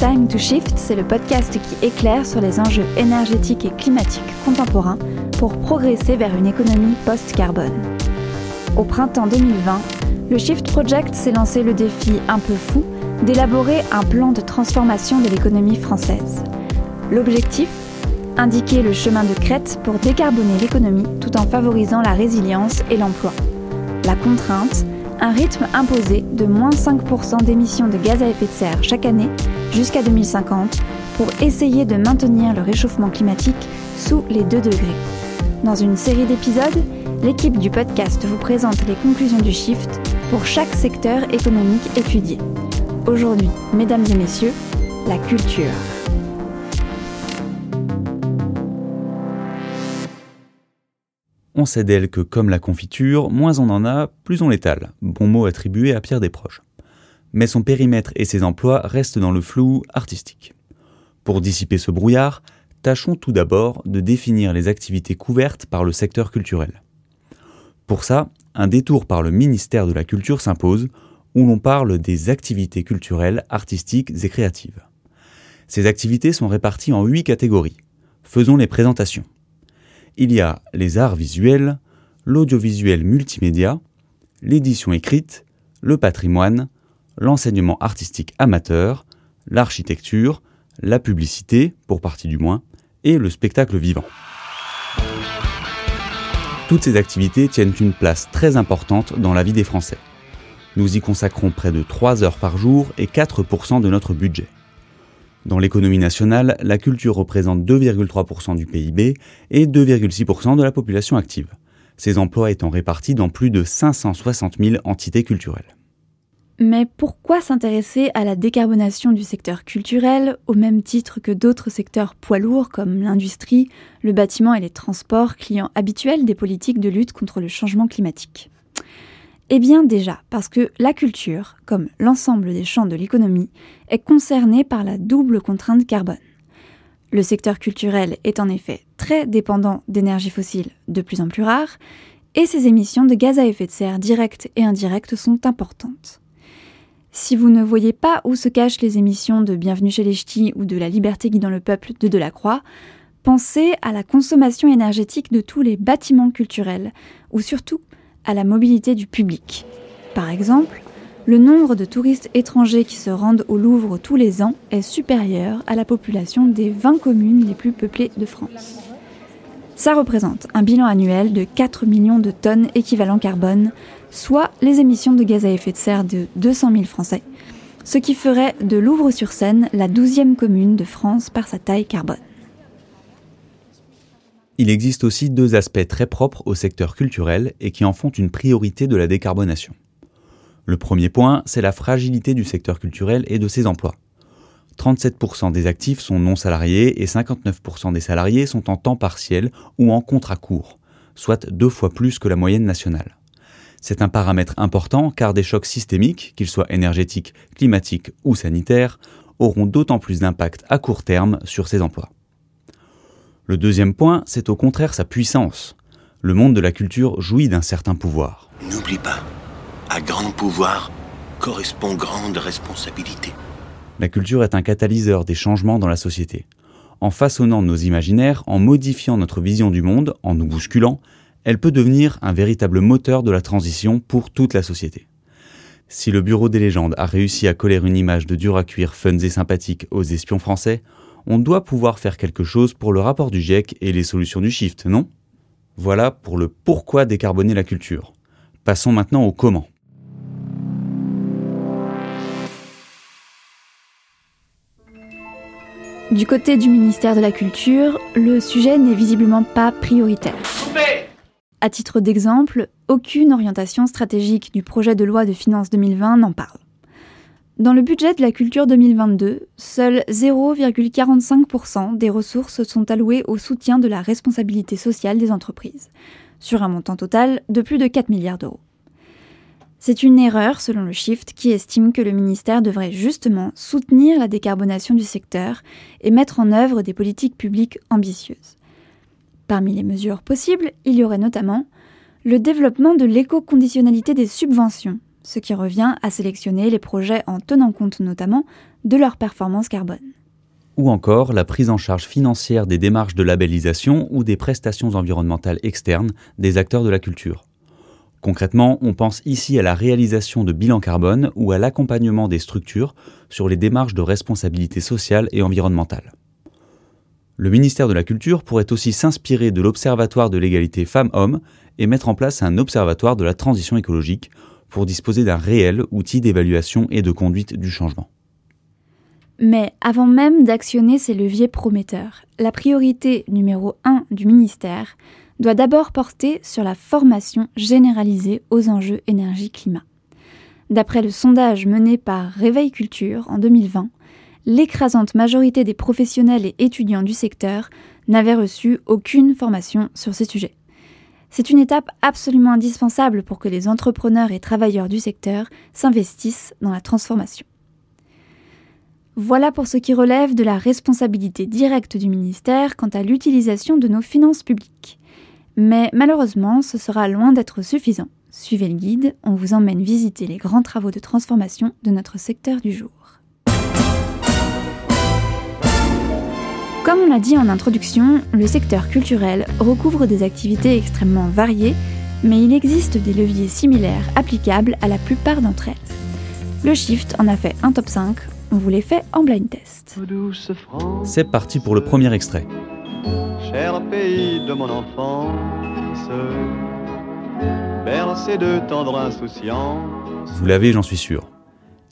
Time to Shift, c'est le podcast qui éclaire sur les enjeux énergétiques et climatiques contemporains pour progresser vers une économie post-carbone. Au printemps 2020, le Shift Project s'est lancé le défi un peu fou d'élaborer un plan de transformation de l'économie française. L'objectif? Indiquer le chemin de crête pour décarboner l'économie tout en favorisant la résilience et l'emploi. La contrainte un rythme imposé de moins 5% d'émissions de gaz à effet de serre chaque année jusqu'à 2050 pour essayer de maintenir le réchauffement climatique sous les 2 degrés. Dans une série d'épisodes, l'équipe du podcast vous présente les conclusions du Shift pour chaque secteur économique étudié. Aujourd'hui, mesdames et messieurs, la culture. On sait d'elle que, comme la confiture, moins on en a, plus on l'étale. Bon mot attribué à Pierre Desproges. Mais son périmètre et ses emplois restent dans le flou artistique. Pour dissiper ce brouillard, tâchons tout d'abord de définir les activités couvertes par le secteur culturel. Pour ça, un détour par le ministère de la Culture s'impose, où l'on parle des activités culturelles, artistiques et créatives. Ces activités sont réparties en huit catégories. Faisons les présentations il y a les arts visuels, l'audiovisuel multimédia, l'édition écrite, le patrimoine, l'enseignement artistique amateur, l'architecture, la publicité, pour partie du moins, et le spectacle vivant. Toutes ces activités tiennent une place très importante dans la vie des Français. Nous y consacrons près de 3 heures par jour et 4% de notre budget. Dans l'économie nationale, la culture représente 2,3% du PIB et 2,6% de la population active, ces emplois étant répartis dans plus de 560 000 entités culturelles. Mais pourquoi s'intéresser à la décarbonation du secteur culturel au même titre que d'autres secteurs poids lourds comme l'industrie, le bâtiment et les transports, clients habituels des politiques de lutte contre le changement climatique? Eh bien déjà, parce que la culture, comme l'ensemble des champs de l'économie, est concernée par la double contrainte carbone. Le secteur culturel est en effet très dépendant d'énergies fossiles de plus en plus rares, et ses émissions de gaz à effet de serre directes et indirectes sont importantes. Si vous ne voyez pas où se cachent les émissions de Bienvenue chez les Ch'tis ou de La liberté guidant le peuple de Delacroix, pensez à la consommation énergétique de tous les bâtiments culturels, ou surtout à la mobilité du public. Par exemple, le nombre de touristes étrangers qui se rendent au Louvre tous les ans est supérieur à la population des 20 communes les plus peuplées de France. Ça représente un bilan annuel de 4 millions de tonnes équivalent carbone, soit les émissions de gaz à effet de serre de 200 000 Français, ce qui ferait de Louvre-sur-Seine la 12e commune de France par sa taille carbone. Il existe aussi deux aspects très propres au secteur culturel et qui en font une priorité de la décarbonation. Le premier point, c'est la fragilité du secteur culturel et de ses emplois. 37% des actifs sont non salariés et 59% des salariés sont en temps partiel ou en contrat court, soit deux fois plus que la moyenne nationale. C'est un paramètre important car des chocs systémiques, qu'ils soient énergétiques, climatiques ou sanitaires, auront d'autant plus d'impact à court terme sur ces emplois. Le deuxième point, c'est au contraire sa puissance. Le monde de la culture jouit d'un certain pouvoir. N'oublie pas, à grand pouvoir correspond grande responsabilité. La culture est un catalyseur des changements dans la société. En façonnant nos imaginaires, en modifiant notre vision du monde, en nous bousculant, elle peut devenir un véritable moteur de la transition pour toute la société. Si le Bureau des légendes a réussi à coller une image de dur à cuire fun et sympathique aux espions français, on doit pouvoir faire quelque chose pour le rapport du GIEC et les solutions du shift, non? Voilà pour le pourquoi décarboner la culture. Passons maintenant au comment. Du côté du ministère de la Culture, le sujet n'est visiblement pas prioritaire. À titre d'exemple, aucune orientation stratégique du projet de loi de finances 2020 n'en parle. Dans le budget de la culture 2022, seuls 0,45% des ressources sont allouées au soutien de la responsabilité sociale des entreprises, sur un montant total de plus de 4 milliards d'euros. C'est une erreur selon le Shift qui estime que le ministère devrait justement soutenir la décarbonation du secteur et mettre en œuvre des politiques publiques ambitieuses. Parmi les mesures possibles, il y aurait notamment le développement de l'éco-conditionnalité des subventions ce qui revient à sélectionner les projets en tenant compte notamment de leur performance carbone. Ou encore la prise en charge financière des démarches de labellisation ou des prestations environnementales externes des acteurs de la culture. Concrètement, on pense ici à la réalisation de bilans carbone ou à l'accompagnement des structures sur les démarches de responsabilité sociale et environnementale. Le ministère de la Culture pourrait aussi s'inspirer de l'Observatoire de l'égalité femmes-hommes et mettre en place un observatoire de la transition écologique pour disposer d'un réel outil d'évaluation et de conduite du changement. Mais avant même d'actionner ces leviers prometteurs, la priorité numéro 1 du ministère doit d'abord porter sur la formation généralisée aux enjeux énergie-climat. D'après le sondage mené par Réveil Culture en 2020, l'écrasante majorité des professionnels et étudiants du secteur n'avaient reçu aucune formation sur ces sujets. C'est une étape absolument indispensable pour que les entrepreneurs et travailleurs du secteur s'investissent dans la transformation. Voilà pour ce qui relève de la responsabilité directe du ministère quant à l'utilisation de nos finances publiques. Mais malheureusement, ce sera loin d'être suffisant. Suivez le guide, on vous emmène visiter les grands travaux de transformation de notre secteur du jour. Comme on l'a dit en introduction, le secteur culturel recouvre des activités extrêmement variées, mais il existe des leviers similaires applicables à la plupart d'entre elles. Le Shift en a fait un top 5, on vous les fait en blind test. C'est parti pour le premier extrait. Cher pays de mon enfance, bercé de tendre insouciance. Vous l'avez, j'en suis sûr.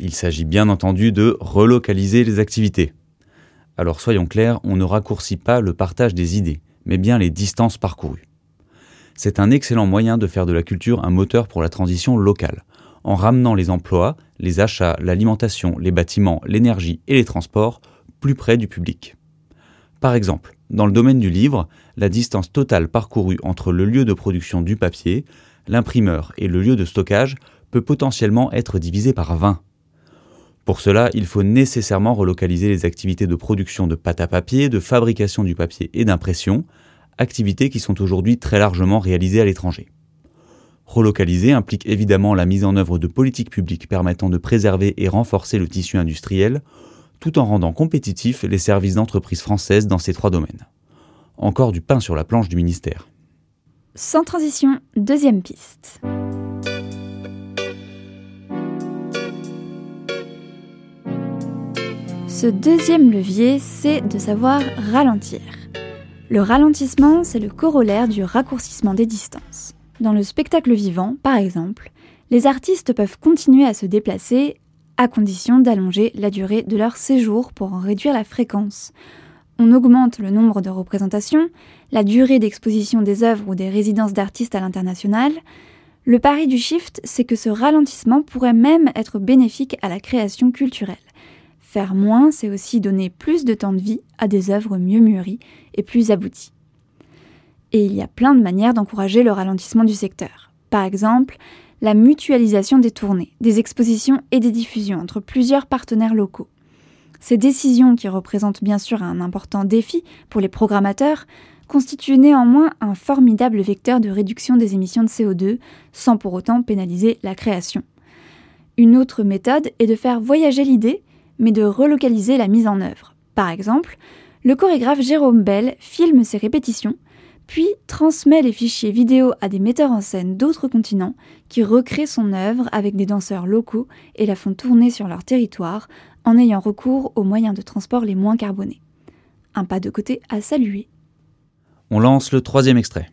Il s'agit bien entendu de relocaliser les activités. Alors soyons clairs, on ne raccourcit pas le partage des idées, mais bien les distances parcourues. C'est un excellent moyen de faire de la culture un moteur pour la transition locale, en ramenant les emplois, les achats, l'alimentation, les bâtiments, l'énergie et les transports plus près du public. Par exemple, dans le domaine du livre, la distance totale parcourue entre le lieu de production du papier, l'imprimeur et le lieu de stockage peut potentiellement être divisée par 20. Pour cela, il faut nécessairement relocaliser les activités de production de pâte à papier, de fabrication du papier et d'impression, activités qui sont aujourd'hui très largement réalisées à l'étranger. Relocaliser implique évidemment la mise en œuvre de politiques publiques permettant de préserver et renforcer le tissu industriel, tout en rendant compétitifs les services d'entreprises françaises dans ces trois domaines. Encore du pain sur la planche du ministère. Sans transition, deuxième piste. Ce deuxième levier, c'est de savoir ralentir. Le ralentissement, c'est le corollaire du raccourcissement des distances. Dans le spectacle vivant, par exemple, les artistes peuvent continuer à se déplacer à condition d'allonger la durée de leur séjour pour en réduire la fréquence. On augmente le nombre de représentations, la durée d'exposition des œuvres ou des résidences d'artistes à l'international. Le pari du shift, c'est que ce ralentissement pourrait même être bénéfique à la création culturelle. Faire moins, c'est aussi donner plus de temps de vie à des œuvres mieux mûries et plus abouties. Et il y a plein de manières d'encourager le ralentissement du secteur. Par exemple, la mutualisation des tournées, des expositions et des diffusions entre plusieurs partenaires locaux. Ces décisions, qui représentent bien sûr un important défi pour les programmateurs, constituent néanmoins un formidable vecteur de réduction des émissions de CO2 sans pour autant pénaliser la création. Une autre méthode est de faire voyager l'idée mais de relocaliser la mise en œuvre. Par exemple, le chorégraphe Jérôme Bell filme ses répétitions, puis transmet les fichiers vidéo à des metteurs en scène d'autres continents qui recréent son œuvre avec des danseurs locaux et la font tourner sur leur territoire en ayant recours aux moyens de transport les moins carbonés. Un pas de côté à saluer. On lance le troisième extrait.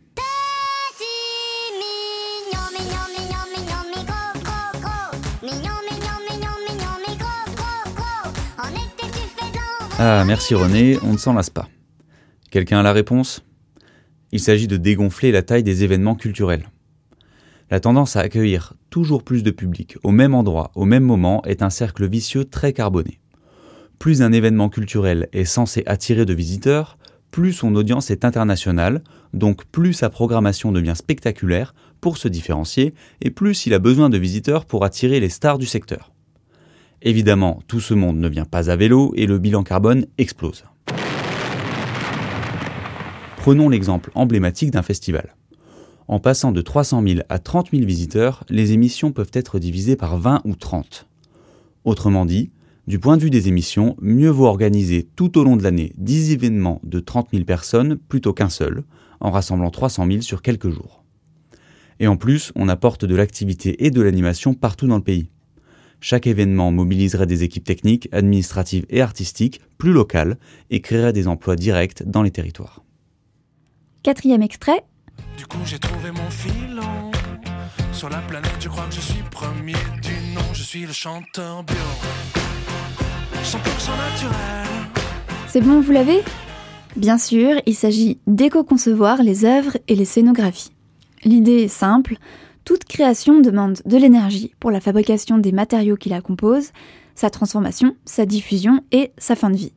Ah, merci René, on ne s'en lasse pas. Quelqu'un a la réponse? Il s'agit de dégonfler la taille des événements culturels. La tendance à accueillir toujours plus de public au même endroit, au même moment, est un cercle vicieux très carboné. Plus un événement culturel est censé attirer de visiteurs, plus son audience est internationale, donc plus sa programmation devient spectaculaire pour se différencier, et plus il a besoin de visiteurs pour attirer les stars du secteur. Évidemment, tout ce monde ne vient pas à vélo et le bilan carbone explose. Prenons l'exemple emblématique d'un festival. En passant de 300 000 à 30 000 visiteurs, les émissions peuvent être divisées par 20 ou 30. Autrement dit, Du point de vue des émissions, mieux vaut organiser tout au long de l'année 10 événements de 30 000 personnes plutôt qu'un seul, en rassemblant 300 000 sur quelques jours. Et en plus, on apporte de l'activité et de l'animation partout dans le pays. Chaque événement mobiliserait des équipes techniques, administratives et artistiques plus locales et créerait des emplois directs dans les territoires. Quatrième extrait. Du coup, j'ai trouvé mon filon. Sur la planète, je crois que je suis premier du nom. Je suis le chanteur bio. 100% naturel. C'est bon, vous l'avez? Bien sûr, il s'agit d'éco-concevoir les œuvres et les scénographies. L'idée est simple, toute création demande de l'énergie pour la fabrication des matériaux qui la composent, sa transformation, sa diffusion et sa fin de vie.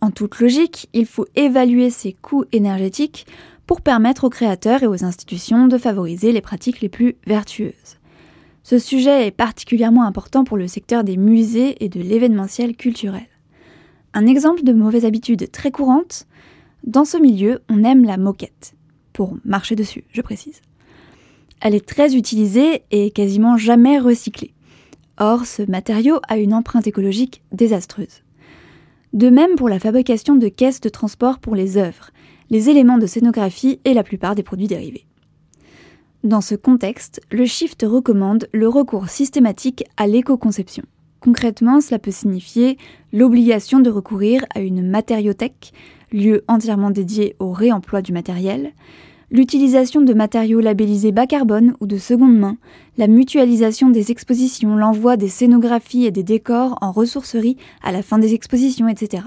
En toute logique, il faut évaluer ces coûts énergétiques pour permettre aux créateurs et aux institutions de favoriser les pratiques les plus vertueuses. Ce sujet est particulièrement important pour le secteur des musées et de l'événementiel culturel. Un exemple de mauvaise habitude très courante, dans ce milieu, on aime la moquette. Pour marcher dessus, je précise. Elle est très utilisée et quasiment jamais recyclée. Or, ce matériau a une empreinte écologique désastreuse. De même pour la fabrication de caisses de transport pour les œuvres, les éléments de scénographie et la plupart des produits dérivés. Dans ce contexte, le Shift recommande le recours systématique à l'éco-conception. Concrètement, cela peut signifier l'obligation de recourir à une matériothèque, lieu entièrement dédié au réemploi du matériel, l'utilisation de matériaux labellisés bas carbone ou de seconde main, la mutualisation des expositions, l'envoi des scénographies et des décors en ressourcerie à la fin des expositions, etc.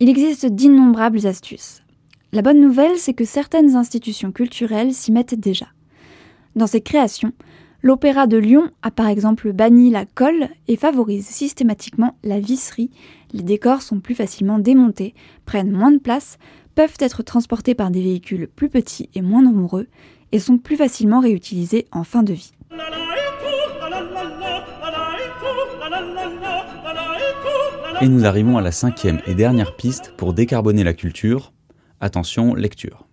Il existe d'innombrables astuces. La bonne nouvelle, c'est que certaines institutions culturelles s'y mettent déjà. Dans ses créations, l'Opéra de Lyon a par exemple banni la colle et favorise systématiquement la visserie. Les décors sont plus facilement démontés, prennent moins de place, peuvent être transportés par des véhicules plus petits et moins nombreux et sont plus facilement réutilisés en fin de vie. Et nous arrivons à la cinquième et dernière piste pour décarboner la culture. Attention, lecture.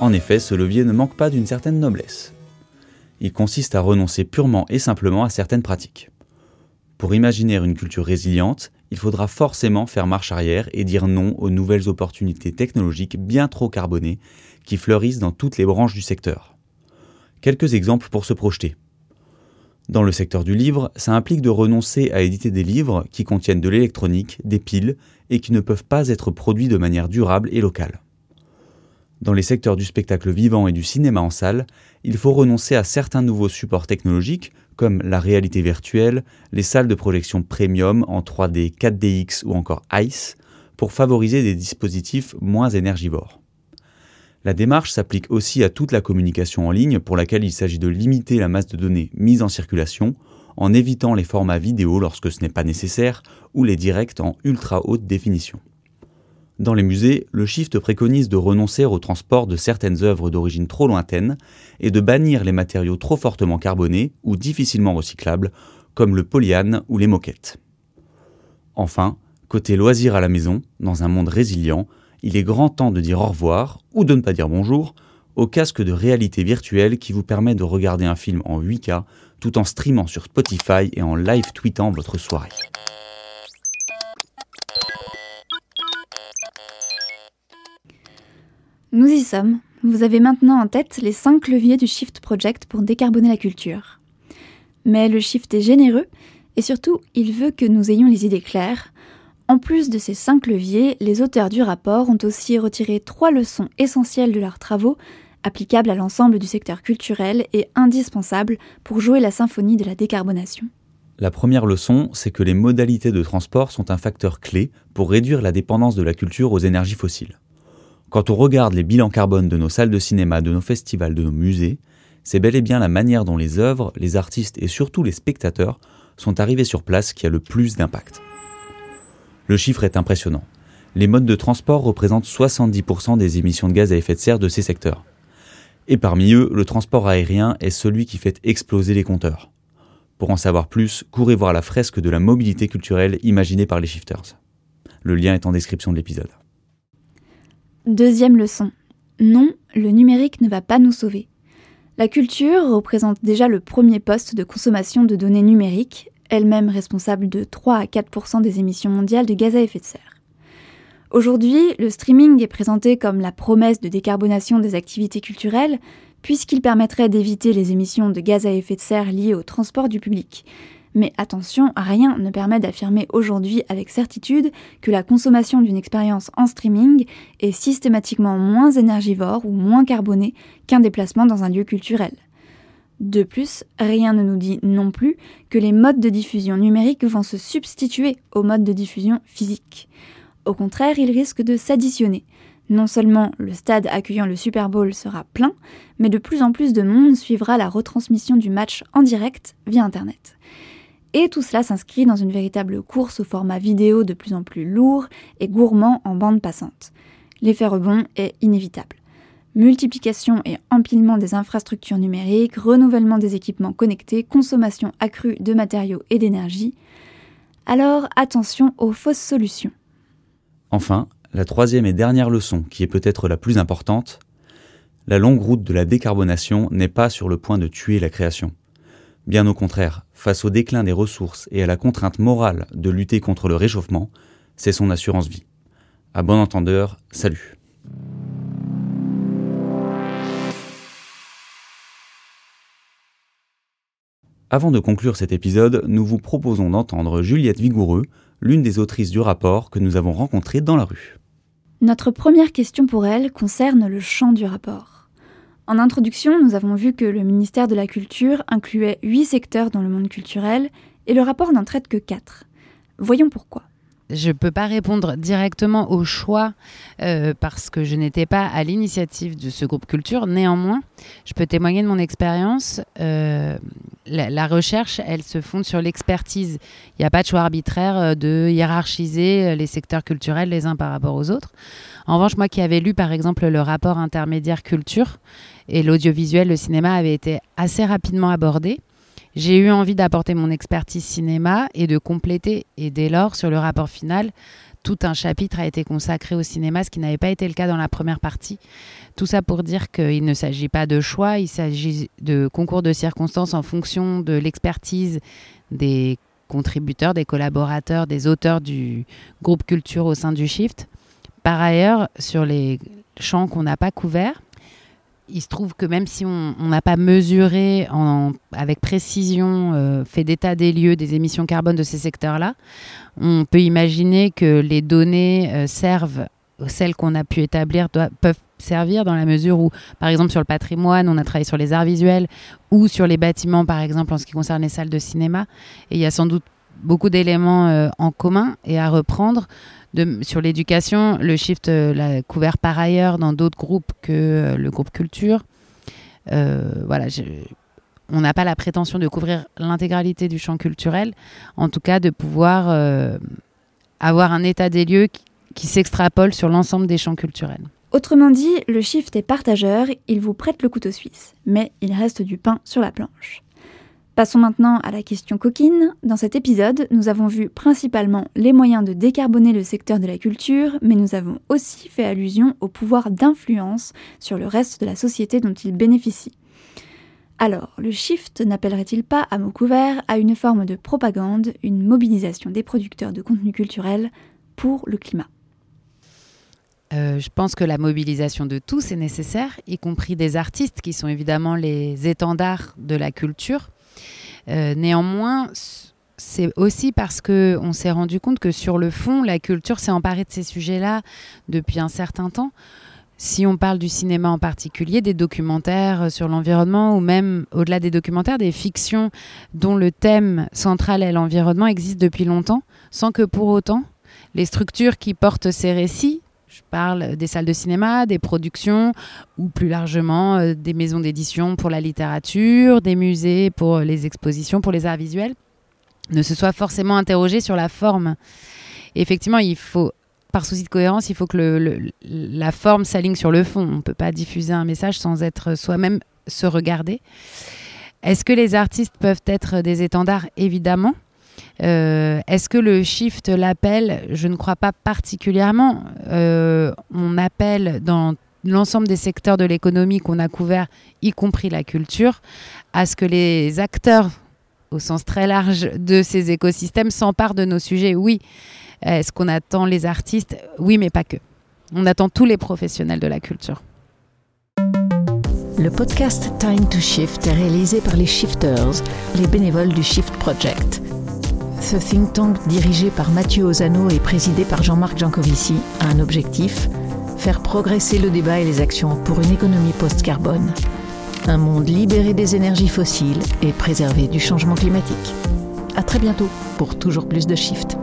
En effet, ce levier ne manque pas d'une certaine noblesse il consiste à renoncer purement et simplement à certaines pratiques. Pour imaginer une culture résiliente, il faudra forcément faire marche arrière et dire non aux nouvelles opportunités technologiques bien trop carbonées qui fleurissent dans toutes les branches du secteur. Quelques exemples pour se projeter. Dans le secteur du livre, ça implique de renoncer à éditer des livres qui contiennent de l'électronique, des piles et qui ne peuvent pas être produits de manière durable et locale. Dans les secteurs du spectacle vivant et du cinéma en salle, il faut renoncer à certains nouveaux supports technologiques comme la réalité virtuelle, les salles de projection premium en 3D, 4DX ou encore ICE pour favoriser des dispositifs moins énergivores. La démarche s'applique aussi à toute la communication en ligne pour laquelle il s'agit de limiter la masse de données mise en circulation en évitant les formats vidéo lorsque ce n'est pas nécessaire ou les directs en ultra haute définition. Dans les musées, le Shift préconise de renoncer au transport de certaines œuvres d'origine trop lointaine et de bannir les matériaux trop fortement carbonés ou difficilement recyclables, comme le polyane ou les moquettes. Enfin, côté loisirs à la maison, dans un monde résilient, il est grand temps de dire au revoir, ou de ne pas dire bonjour, au casque de réalité virtuelle qui vous permet de regarder un film en 8K tout en streamant sur Spotify et en live tweetant votre soirée. Nous y sommes. Vous avez maintenant en tête les 5 leviers du Shift Project pour décarboner la culture. Mais le Shift est généreux et surtout, il veut que nous ayons les idées claires. En plus de ces 5 leviers, les auteurs du rapport ont aussi retiré 3 leçons essentielles de leurs travaux, applicables à l'ensemble du secteur culturel et indispensables pour jouer la symphonie de la décarbonation. La première leçon, c'est que les modalités de transport sont un facteur clé pour réduire la dépendance de la culture aux énergies fossiles. Quand on regarde les bilans carbone de nos salles de cinéma, de nos festivals, de nos musées, c'est bel et bien la manière dont les œuvres, les artistes et surtout les spectateurs sont arrivés sur place qui a le plus d'impact. Le chiffre est impressionnant. Les modes de transport représentent 70% des émissions de gaz à effet de serre de ces secteurs. Et parmi eux, le transport aérien est celui qui fait exploser les compteurs. Pour en savoir plus, courez voir la fresque de la mobilité culturelle imaginée par les shifters. Le lien est en description de l'épisode. Deuxième leçon. Non, le numérique ne va pas nous sauver. La culture représente déjà le premier poste de consommation de données numériques, elle-même responsable de 3 à 4% des émissions mondiales de gaz à effet de serre. Aujourd'hui, le streaming est présenté comme la promesse de décarbonation des activités culturelles, puisqu'il permettrait d'éviter les émissions de gaz à effet de serre liées au transport du public. Mais attention, rien ne permet d'affirmer aujourd'hui avec certitude que la consommation d'une expérience en streaming est systématiquement moins énergivore ou moins carbonée qu'un déplacement dans un lieu culturel. De plus, rien ne nous dit non plus que les modes de diffusion numérique vont se substituer aux modes de diffusion physique. Au contraire, ils risquent de s'additionner. Non seulement le stade accueillant le Super Bowl sera plein, mais de plus en plus de monde suivra la retransmission du match en direct via Internet. Et tout cela s'inscrit dans une véritable course au format vidéo de plus en plus lourd et gourmand en bande passante. L'effet rebond est inévitable. Multiplication et empilement des infrastructures numériques, renouvellement des équipements connectés, consommation accrue de matériaux et d'énergie. Alors attention aux fausses solutions. Enfin, la troisième et dernière leçon, qui est peut-être la plus importante, la longue route de la décarbonation n'est pas sur le point de tuer la création. Bien au contraire, face au déclin des ressources et à la contrainte morale de lutter contre le réchauffement, c'est son assurance vie. À bon entendeur, salut. Avant de conclure cet épisode, nous vous proposons d'entendre Juliette Vigoureux, l'une des autrices du rapport que nous avons rencontré dans la rue. Notre première question pour elle concerne le champ du rapport. En introduction, nous avons vu que le ministère de la Culture incluait huit secteurs dans le monde culturel et le rapport n'en traite que quatre. Voyons pourquoi. Je ne peux pas répondre directement au choix euh, parce que je n'étais pas à l'initiative de ce groupe culture. Néanmoins, je peux témoigner de mon expérience. Euh, la, recherche, elle se fonde sur l'expertise. Il n'y a pas de choix arbitraire euh, de hiérarchiser les secteurs culturels les uns par rapport aux autres. En revanche, moi qui avais lu par exemple le rapport intermédiaire culture, et l'audiovisuel, le cinéma avait été assez rapidement abordé. J'ai eu envie d'apporter mon expertise cinéma et de compléter. Et dès lors, sur le rapport final, tout un chapitre a été consacré au cinéma, ce qui n'avait pas été le cas dans la première partie. Tout ça pour dire qu'il ne s'agit pas de choix, il s'agit de concours de circonstances en fonction de l'expertise des contributeurs, des collaborateurs, des auteurs du groupe culture au sein du Shift. Par ailleurs, sur les champs qu'on n'a pas couverts, il se trouve que même si on n'a pas mesuré avec précision, euh, fait d'état des lieux des émissions carbone de ces secteurs-là, on peut imaginer que les données euh, servent, celles qu'on a pu établir peuvent servir dans la mesure où, par exemple, sur le patrimoine, on a travaillé sur les arts visuels ou sur les bâtiments, par exemple, en ce qui concerne les salles de cinéma. Et il y a sans doute beaucoup d'éléments euh, en commun et à reprendre sur l'éducation, le Shift euh, l'a couvert par ailleurs dans d'autres groupes que euh, le groupe Culture. Euh, on n'a pas la prétention de couvrir l'intégralité du champ culturel, en tout cas de pouvoir avoir un état des lieux qui s'extrapole sur l'ensemble des champs culturels. Autrement dit, le shift est partageur, il vous prête le couteau suisse, mais il reste du pain sur la planche. Passons maintenant à la question coquine. Dans cet épisode, nous avons vu principalement les moyens de décarboner le secteur de la culture, mais nous avons aussi fait allusion au pouvoir d'influence sur le reste de la société dont il bénéficie. Alors, le shift n'appellerait-il pas à mot couvert à une forme de propagande, une mobilisation des producteurs de contenu culturel pour le climat? Euh, je pense que la mobilisation de tous est nécessaire, y compris des artistes qui sont évidemment les étendards de la culture. Euh, néanmoins, c'est aussi parce qu'on s'est rendu compte que sur le fond, la culture s'est emparée de ces sujets-là depuis un certain temps. Si on parle du cinéma en particulier, des documentaires sur l'environnement ou même au-delà des documentaires, des fictions dont le thème central est l'environnement existent depuis longtemps, sans que pour autant les structures qui portent ces récits je parle des salles de cinéma, des productions ou plus largement euh, des maisons d'édition pour la littérature, des musées pour les expositions, pour les arts visuels, ne se soient forcément interrogés sur la forme. effectivement, il faut, par souci de cohérence, il faut que la forme s'aligne sur le fond. On ne peut pas diffuser un message sans être soi-même se regarder. Est-ce que les artistes peuvent être des étendards? Évidemment. Euh, Est-ce que le shift l'appelle Je ne crois pas particulièrement. Euh, on appelle dans l'ensemble des secteurs de l'économie qu'on a couverts, y compris la culture, à ce que les acteurs, au sens très large de ces écosystèmes, s'emparent de nos sujets. Oui. Est-ce qu'on attend les artistes? Oui, mais pas que. On attend tous les professionnels de la culture. Le podcast Time to Shift est réalisé par les Shifters, les bénévoles du Shift Project. Ce think tank dirigé par Mathieu Ozano et présidé par Jean-Marc Jancovici a un objectif faire progresser le débat et les actions pour une économie post-carbone. Un monde libéré des énergies fossiles et préservé du changement climatique. À très bientôt pour toujours plus de Shift.